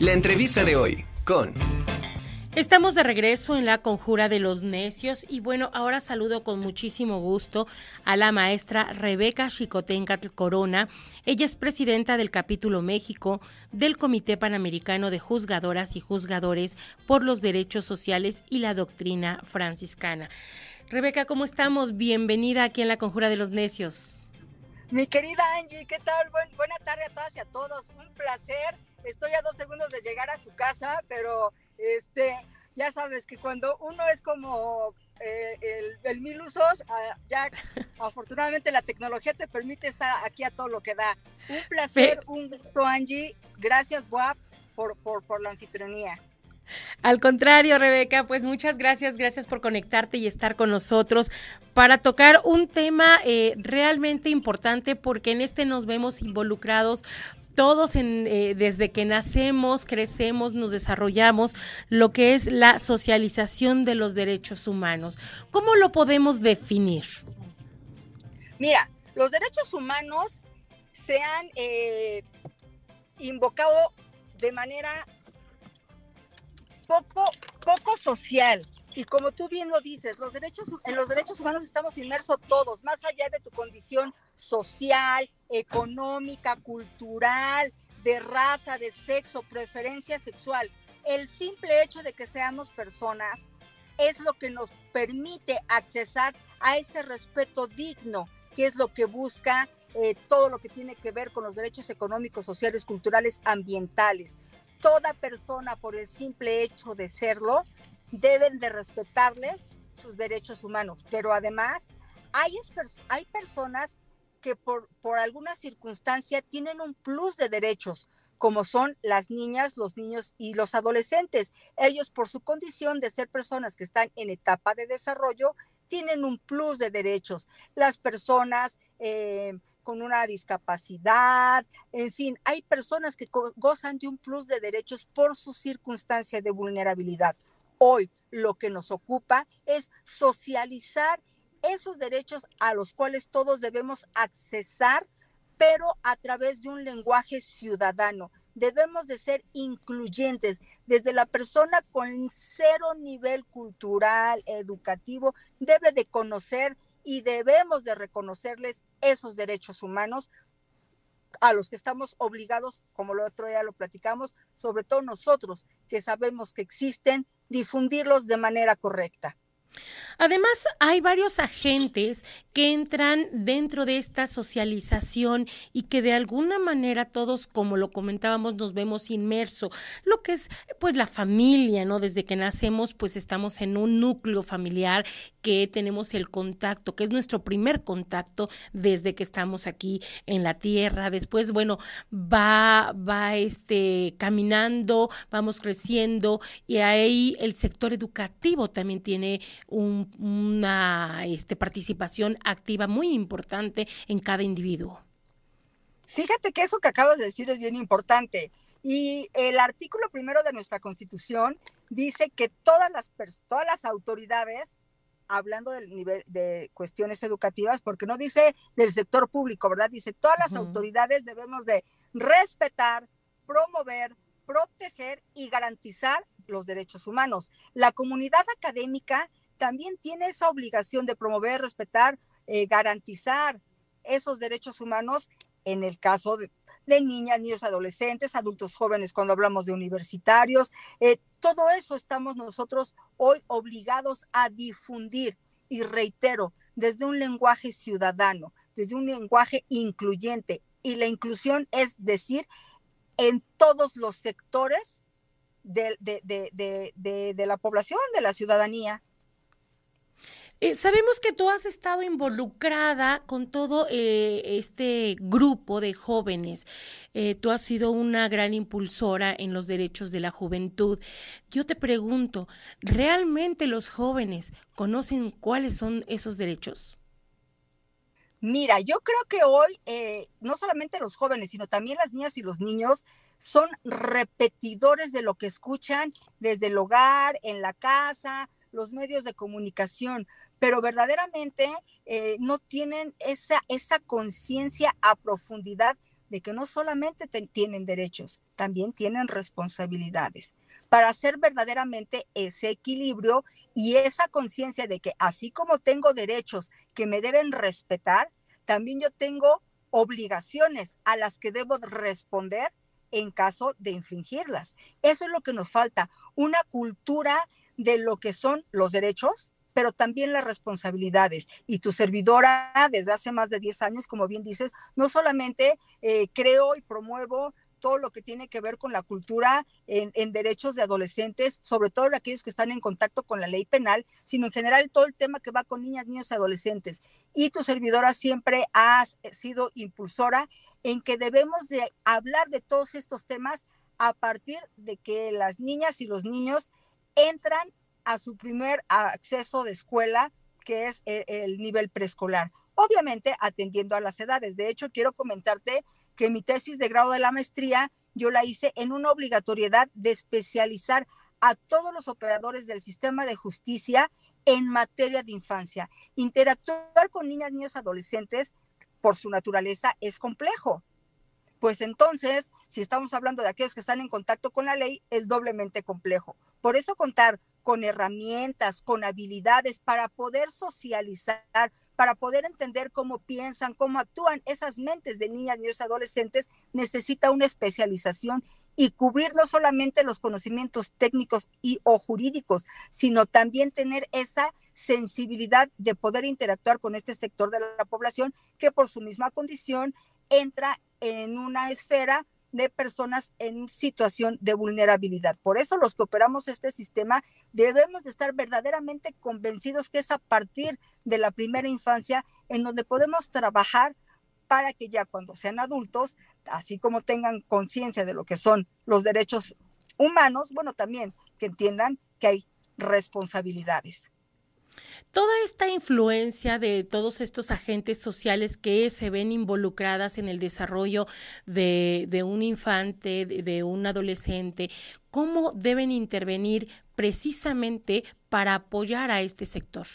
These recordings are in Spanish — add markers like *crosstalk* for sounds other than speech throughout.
La entrevista de hoy con... Estamos de regreso en la Conjura de los Necios y bueno, ahora saludo con muchísimo gusto a la maestra Rebeca Chicotencatl Corona. Ella es presidenta del capítulo México del Comité Panamericano de Juzgadoras y Juzgadores por los Derechos Sociales y la Doctrina Franciscana. Rebeca, ¿cómo estamos? Bienvenida aquí en la Conjura de los Necios. Mi querida Angie, ¿qué tal? buena tarde a todas y a todos. Un placer. Estoy a dos segundos de llegar a su casa, pero este, ya sabes que cuando uno es como eh, el, mil usos, ah, ya *laughs* afortunadamente la tecnología te permite estar aquí a todo lo que da. Un placer, un gusto, Angie. Gracias, Guap, por, por, por la anfitrionía. Al contrario, Rebeca, pues muchas gracias, gracias por conectarte y estar con nosotros para tocar un tema eh, realmente importante porque en este nos vemos involucrados todos en, eh, desde que nacemos, crecemos, nos desarrollamos, lo que es la socialización de los derechos humanos. ¿Cómo lo podemos definir? Mira, los derechos humanos se han eh, invocado de manera poco, poco social. Y como tú bien lo dices, los derechos, en los derechos humanos estamos inmersos todos, más allá de tu condición social, económica, cultural, de raza, de sexo, preferencia sexual. El simple hecho de que seamos personas es lo que nos permite accesar a ese respeto digno, que es lo que busca eh, todo lo que tiene que ver con los derechos económicos, sociales, culturales, ambientales toda persona por el simple hecho de serlo deben de respetarles sus derechos humanos, pero además hay, hay personas que por, por alguna circunstancia tienen un plus de derechos, como son las niñas, los niños y los adolescentes. Ellos, por su condición de ser personas que están en etapa de desarrollo, tienen un plus de derechos. Las personas eh, con una discapacidad, en fin, hay personas que gozan de un plus de derechos por su circunstancia de vulnerabilidad. Hoy lo que nos ocupa es socializar esos derechos a los cuales todos debemos accesar, pero a través de un lenguaje ciudadano. Debemos de ser incluyentes. Desde la persona con cero nivel cultural, educativo, debe de conocer y debemos de reconocerles esos derechos humanos a los que estamos obligados, como lo otro día lo platicamos, sobre todo nosotros que sabemos que existen, difundirlos de manera correcta. Además, hay varios agentes que entran dentro de esta socialización y que de alguna manera todos, como lo comentábamos, nos vemos inmerso. Lo que es, pues, la familia, ¿no? Desde que nacemos, pues, estamos en un núcleo familiar que tenemos el contacto, que es nuestro primer contacto desde que estamos aquí en la tierra. Después, bueno, va, va, este, caminando, vamos creciendo y ahí el sector educativo también tiene una este, participación activa muy importante en cada individuo. Fíjate que eso que acabas de decir es bien importante. Y el artículo primero de nuestra Constitución dice que todas las, todas las autoridades, hablando del nivel de cuestiones educativas, porque no dice del sector público, ¿verdad? Dice todas las autoridades debemos de respetar, promover, proteger y garantizar los derechos humanos. La comunidad académica también tiene esa obligación de promover, respetar, eh, garantizar esos derechos humanos en el caso de, niñas, niños, adolescentes, adultos jóvenes, cuando hablamos de universitarios. Eh, todo eso estamos nosotros hoy obligados a difundir y reitero, desde un lenguaje ciudadano, desde un lenguaje incluyente. Y la inclusión es decir, en todos los sectores de, de la población, de la ciudadanía. Eh, sabemos que tú has estado involucrada con todo eh, este grupo de jóvenes. Eh, tú has sido una gran impulsora en los derechos de la juventud. Yo te pregunto, ¿realmente los jóvenes conocen cuáles son esos derechos? Mira, yo creo que hoy no solamente los jóvenes, sino también las niñas y los niños son repetidores de lo que escuchan desde el hogar, en la casa, los medios de comunicación pero verdaderamente eh, no tienen esa, esa conciencia a profundidad de que no solamente tienen derechos, también tienen responsabilidades para hacer verdaderamente ese equilibrio y esa conciencia de que así como tengo derechos que me deben respetar, también yo tengo obligaciones a las que debo responder en caso de infringirlas. Eso es lo que nos falta, una cultura de lo que son los derechos, pero también las responsabilidades. Y tu servidora, desde hace más de 10 años, como bien dices, no solamente eh, creo y promuevo todo lo que tiene que ver con la cultura en, derechos de adolescentes, sobre todo aquellos que están en contacto con la ley penal, sino en general todo el tema que va con niñas, niños y adolescentes. Y tu servidora siempre ha sido impulsora en que debemos de hablar de todos estos temas a partir de que las niñas y los niños entran a su primer acceso de escuela, que es el, el nivel preescolar. Obviamente atendiendo a las edades. De hecho, quiero comentarte que mi tesis de grado de la maestría yo la hice en una obligatoriedad de especializar a todos los operadores del sistema de justicia en materia de infancia. Interactuar con niñas, niños, adolescentes, por su naturaleza, es complejo. Pues entonces, si estamos hablando de aquellos que están en contacto con la ley, es doblemente complejo. Por eso contar con herramientas, con habilidades para poder socializar, para poder entender cómo piensan, cómo actúan. Esas mentes de niñas, niños, adolescentes, necesita una especialización y cubrir no solamente los conocimientos técnicos y o jurídicos, sino también tener esa sensibilidad de poder interactuar con este sector de la población que por su misma condición entra en una esfera de personas en situación de vulnerabilidad. Por eso los que operamos este sistema debemos de estar verdaderamente convencidos que es a partir de la primera infancia en donde podemos trabajar para que ya cuando sean adultos, así como tengan conciencia de lo que son los derechos humanos, bueno, también que entiendan que hay responsabilidades. Toda esta influencia de todos estos agentes sociales que se ven involucradas en el desarrollo de, un infante, de, un adolescente, ¿cómo deben intervenir precisamente para apoyar a este sector?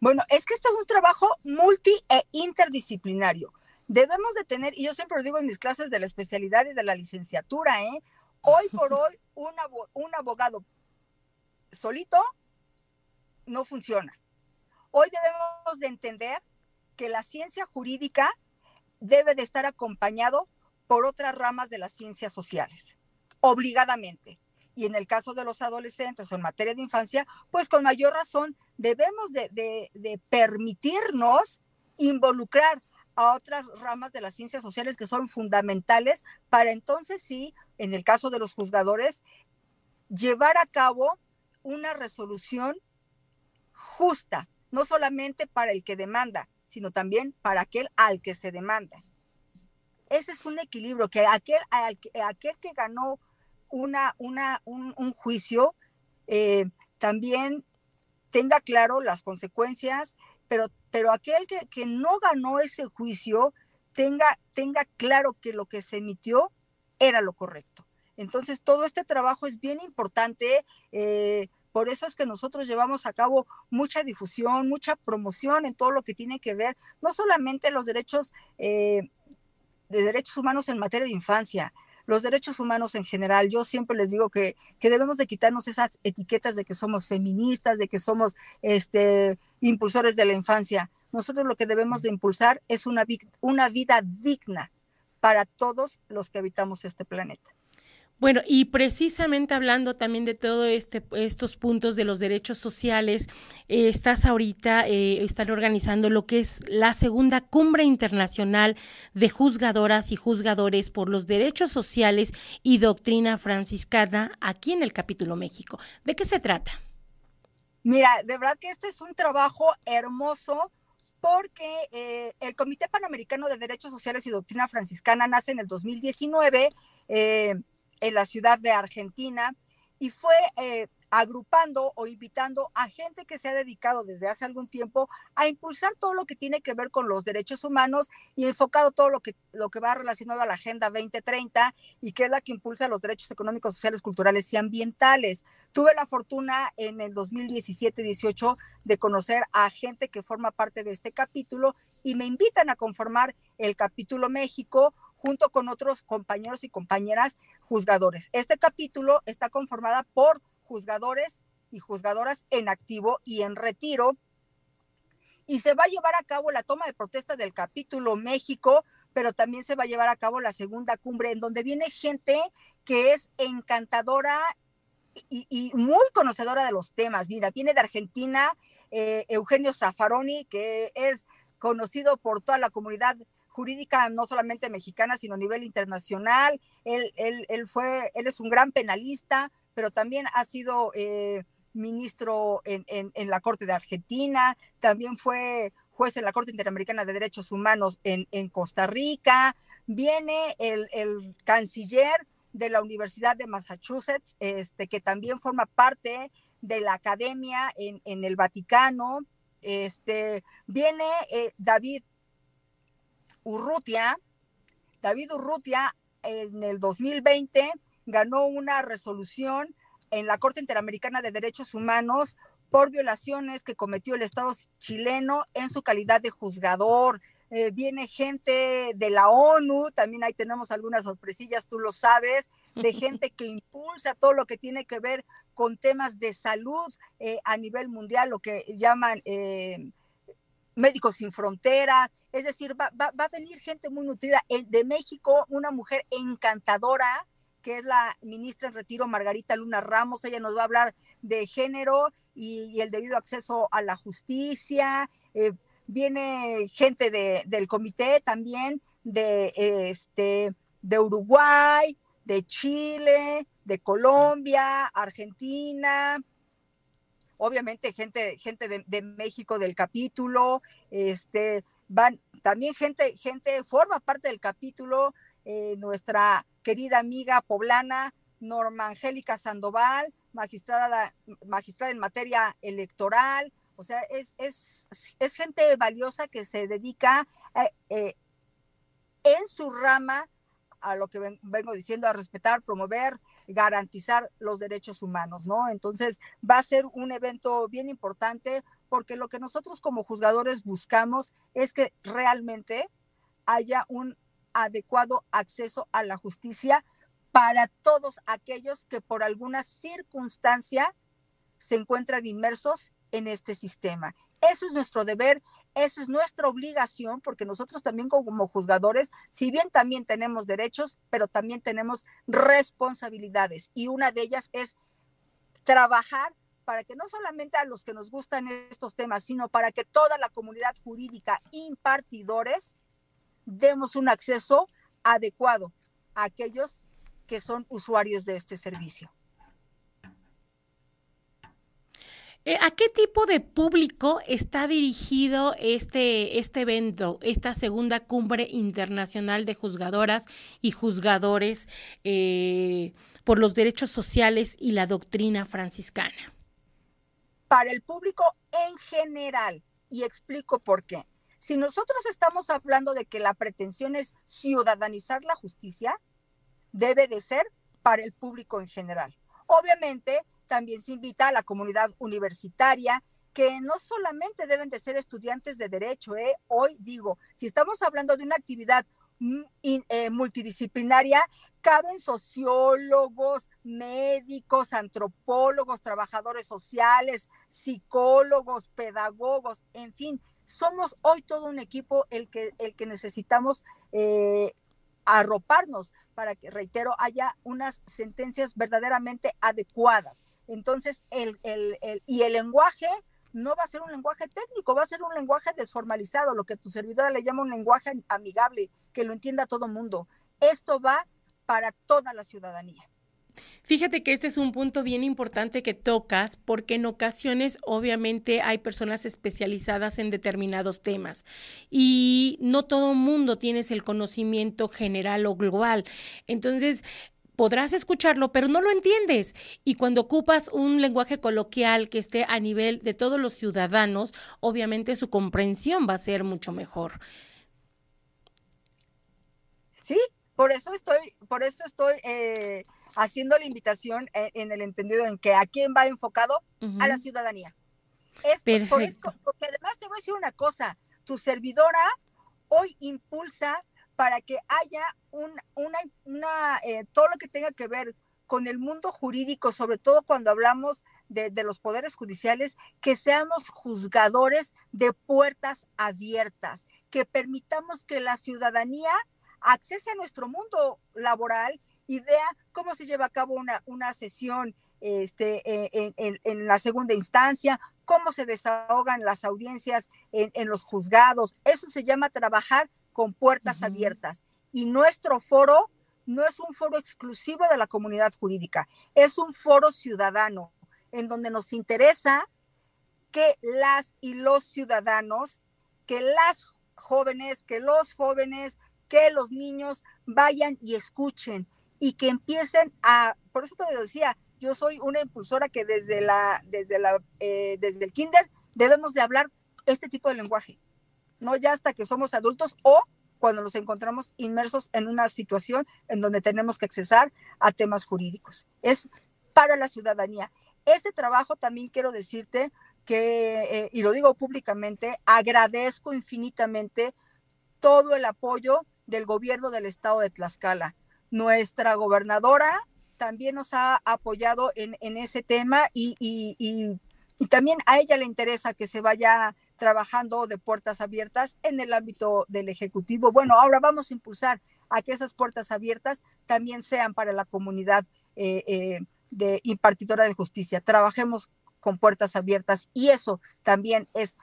Bueno, es que este es un trabajo multi e interdisciplinario. Debemos de tener, y yo siempre lo digo en mis clases de la especialidad y de la licenciatura, ¿eh? hoy por *laughs* hoy un abogado solito no funciona. Hoy debemos de entender que la ciencia jurídica debe de estar acompañado por otras ramas de las ciencias sociales, obligadamente. Y en el caso de los adolescentes o en materia de infancia, pues con mayor razón debemos de, permitirnos involucrar a otras ramas de las ciencias sociales que son fundamentales para entonces sí, en el caso de los juzgadores, llevar a cabo una resolución justa, no solamente para el que demanda, sino también para aquel al que se demanda. Ese es un equilibrio, que aquel, aquel que ganó una, una, un, juicio eh, también tenga claro las consecuencias, pero, pero aquel que, que, no ganó ese juicio tenga, tenga claro que lo que se emitió era lo correcto. Entonces, todo este trabajo es bien importante. Eh, por eso es que nosotros llevamos a cabo mucha difusión, mucha promoción en todo lo que tiene que ver, no solamente los derechos eh, de derechos humanos en materia de infancia, los derechos humanos en general. Yo siempre les digo que, que, debemos de quitarnos esas etiquetas de que somos feministas, de que somos este, impulsores de la infancia. Nosotros lo que debemos de impulsar es una, una vida digna para todos los que habitamos este planeta. Bueno, y precisamente hablando también de todos este, estos puntos de los derechos sociales, eh, estás ahorita, eh, están organizando lo que es la segunda cumbre internacional de juzgadoras y juzgadores por los derechos sociales y doctrina franciscana aquí en el capítulo México. ¿De qué se trata? Mira, de verdad que este es un trabajo hermoso porque eh, el Comité Panamericano de Derechos Sociales y Doctrina Franciscana nace en el 2019. En la ciudad de Argentina y fue eh, agrupando o invitando a gente que se ha dedicado desde hace algún tiempo a impulsar todo lo que tiene que ver con los derechos humanos y enfocado todo lo que, lo que va relacionado a la Agenda 2030 y que es la que impulsa los derechos económicos, sociales, culturales y ambientales. Tuve la fortuna en el 2017-18 de conocer a gente que forma parte de este capítulo y me invitan a conformar el capítulo México junto con otros compañeros y compañeras juzgadores. Este capítulo está conformada por juzgadores y juzgadoras en activo y en retiro. Y se va a llevar a cabo la toma de protesta del capítulo México, pero también se va a llevar a cabo la segunda cumbre en donde viene gente que es encantadora y, muy conocedora de los temas. Mira, viene de Argentina eh, Eugenio Zaffaroni, que es conocido por toda la comunidad jurídica, no solamente mexicana, sino a nivel internacional. Él, él, él fue, él es un gran penalista, pero también ha sido eh, ministro en, la Corte de Argentina, también fue juez en la Corte Interamericana de Derechos Humanos en, Costa Rica, viene el, canciller de la Universidad de Massachusetts, este, que también forma parte de la academia en, el Vaticano, este, viene eh, David Urrutia, David Urrutia en el 2020 ganó una resolución en la Corte Interamericana de Derechos Humanos por violaciones que cometió el Estado chileno en su calidad de juzgador. Eh, viene gente de la ONU, también ahí tenemos algunas sorpresillas, tú lo sabes, de *laughs* gente que impulsa todo lo que tiene que ver con temas de salud eh, a nivel mundial, lo que llaman eh, Médicos Sin Fronteras, es decir, va, va, a venir gente muy nutrida. De México, una mujer encantadora, que es la ministra en retiro Margarita Luna Ramos. Ella nos va a hablar de género y, el debido acceso a la justicia. Eh, viene gente de, del comité también de, este, de Uruguay, de Chile, de Colombia, Argentina, obviamente gente, gente de, México del capítulo, este, van, también gente, gente forma parte del capítulo, eh, nuestra querida amiga poblana Norma Angélica Sandoval, magistrada, magistrada en materia electoral, o sea, es, es, es gente valiosa que se dedica eh, eh, en su rama a lo que vengo diciendo, a respetar, promover, garantizar los derechos humanos, ¿no? Entonces, va a ser un evento bien importante porque lo que nosotros como juzgadores buscamos es que realmente haya un adecuado acceso a la justicia para todos aquellos que por alguna circunstancia se encuentran inmersos en este sistema. Eso es nuestro deber, eso es nuestra obligación, porque nosotros también como juzgadores, si bien también tenemos derechos, pero también tenemos responsabilidades y una de ellas es trabajar para que no solamente a los que nos gustan estos temas, sino para que toda la comunidad jurídica impartidores demos un acceso adecuado a aquellos que son usuarios de este servicio. ¿A qué tipo de público está dirigido este, este evento, esta segunda cumbre internacional de juzgadoras y juzgadores eh, por los derechos sociales y la doctrina franciscana? Para el público en general, y explico por qué. Si nosotros estamos hablando de que la pretensión es ciudadanizar la justicia, debe de ser para el público en general. Obviamente, también se invita a la comunidad universitaria, que no solamente deben de ser estudiantes de derecho, ¿eh? hoy digo, si estamos hablando de una actividad eh, multidisciplinaria, caben sociólogos, médicos, antropólogos, trabajadores sociales, psicólogos, pedagogos, en fin, somos hoy todo un equipo el que, el que necesitamos eh, arroparnos para que, reitero, haya unas sentencias verdaderamente adecuadas. Entonces, el, el, el, y el lenguaje no va a ser un lenguaje técnico, va a ser un lenguaje desformalizado, lo que tu servidora le llama un lenguaje amigable, que lo entienda todo mundo. Esto va para toda la ciudadanía. Fíjate que este es un punto bien importante que tocas porque en ocasiones obviamente hay personas especializadas en determinados temas y no todo mundo tienes el conocimiento general o global. Entonces, podrás escucharlo, pero no lo entiendes. Y cuando ocupas un lenguaje coloquial que esté a nivel de todos los ciudadanos, obviamente su comprensión va a ser mucho mejor. Sí, por eso estoy, por eso estoy eh, haciendo la invitación en, el entendido en que a quién va enfocado a la ciudadanía. Es Perfecto. porque además te voy a decir una cosa, tu servidora hoy impulsa para que haya un, una, eh, todo lo que tenga que ver con el mundo jurídico, sobre todo cuando hablamos de, los poderes judiciales, que seamos juzgadores de puertas abiertas, que permitamos que la ciudadanía accese a nuestro mundo laboral y vea cómo se lleva a cabo una, una sesión este, en, la segunda instancia, cómo se desahogan las audiencias en, en los juzgados. Eso se llama trabajar con puertas abiertas. Y nuestro foro no es un foro exclusivo de la comunidad jurídica, es un foro ciudadano en donde nos interesa que las y los ciudadanos, que las jóvenes, que los jóvenes, que los niños vayan y escuchen y que empiecen a, por eso te decía, yo soy una impulsora que desde la, desde la, eh, desde el kinder debemos de hablar este tipo de lenguaje, no ya hasta que somos adultos o cuando nos encontramos inmersos en una situación en donde tenemos que accesar a temas jurídicos. Es para la ciudadanía. Este trabajo también quiero decirte que, eh, y lo digo públicamente, agradezco infinitamente todo el apoyo del gobierno del estado de Tlaxcala. Nuestra gobernadora también nos ha apoyado en, ese tema y, y, también a ella le interesa que se vaya trabajando de puertas abiertas en el ámbito del Ejecutivo. Bueno, ahora vamos a impulsar a que esas puertas abiertas también sean para la comunidad eh, eh, de impartidora de justicia. Trabajemos con puertas abiertas y eso también es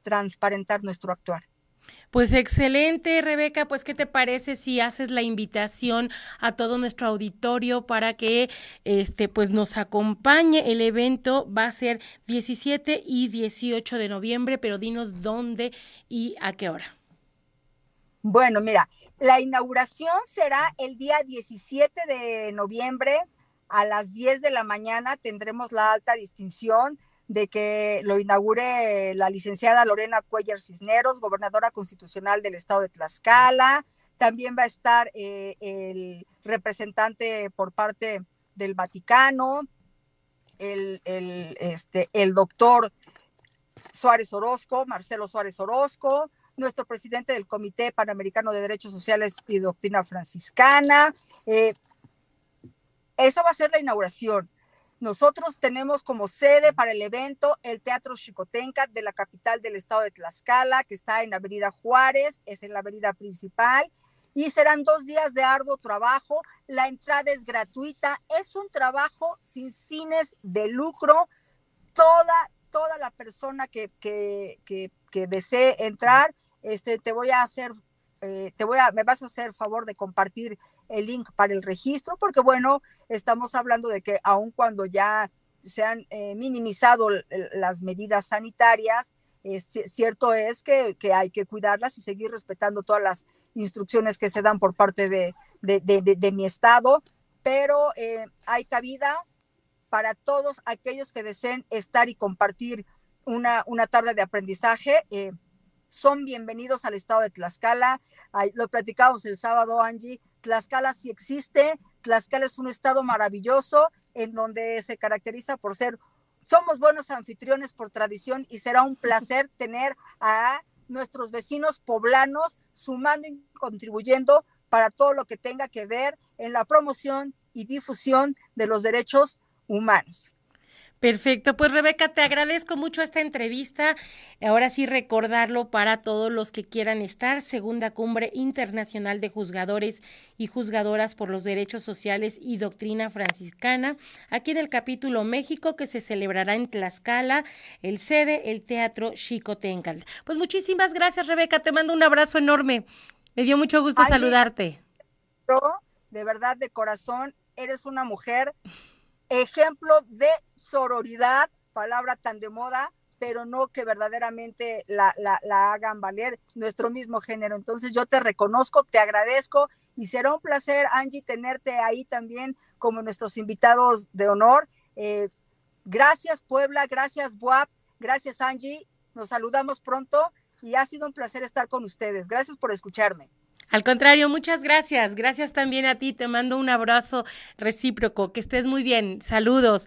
transparentar nuestro actuar. Pues excelente, Rebeca. Pues, ¿qué te parece si haces la invitación a todo nuestro auditorio para que este pues nos acompañe? El evento va a ser 17 y 18 de noviembre, pero dinos dónde y a qué hora. Bueno, mira, la inauguración será el día 17 de noviembre a las 10 de la mañana. Tendremos la alta distinción de que lo inaugure la licenciada Lorena Cuellar Cisneros, gobernadora constitucional del estado de Tlaxcala. También va a estar eh, el representante por parte del Vaticano, el, este, el doctor Suárez Orozco, Marcelo Suárez Orozco, nuestro presidente del Comité Panamericano de Derechos Sociales y Doctrina Franciscana. Eh, eso va a ser la inauguración. Nosotros tenemos como sede para el evento el Teatro Chicotenca de la capital del estado de Tlaxcala, que está en Avenida Juárez, es en la avenida principal, y serán dos días de arduo trabajo. La entrada es gratuita, es un trabajo sin fines de lucro. Toda, toda la persona que, que, que, desee entrar, este, te voy a hacer, eh, te voy a, me vas a hacer favor de compartir el link para el registro, porque bueno, estamos hablando de que aun cuando ya se han eh, minimizado las medidas sanitarias, cierto es que, hay que cuidarlas y seguir respetando todas las instrucciones que se dan por parte de, de, mi estado, pero eh, hay cabida para todos aquellos que deseen estar y compartir una, una tarde de aprendizaje. Son bienvenidos al estado de Tlaxcala. lo platicamos el sábado, Angie. Tlaxcala sí existe. Tlaxcala es un estado maravilloso en donde se caracteriza por ser, somos buenos anfitriones por tradición y será un placer *laughs* tener a nuestros vecinos poblanos sumando y contribuyendo para todo lo que tenga que ver en la promoción y difusión de los derechos humanos. Perfecto, pues Rebeca, te agradezco mucho esta entrevista. Ahora sí recordarlo para todos los que quieran estar, segunda cumbre internacional de juzgadores y juzgadoras por los derechos sociales y doctrina franciscana, aquí en el capítulo México que se celebrará en Tlaxcala, el sede, el Teatro Chico Tencal. Pues muchísimas gracias Rebeca, te mando un abrazo enorme. Me dio mucho gusto saludarte. de verdad, de corazón, eres una mujer ejemplo de sororidad, palabra tan de moda, pero no que verdaderamente la, la, hagan valer nuestro mismo género. Entonces yo te reconozco, te agradezco y será un placer, Angie, tenerte ahí también como nuestros invitados de honor. Eh, gracias, Puebla, gracias, Buap, gracias, Angie. Nos saludamos pronto y ha sido un placer estar con ustedes. Gracias por escucharme. Al contrario, muchas gracias. Gracias también a ti. Te mando un abrazo recíproco. Que estés muy bien. Saludos.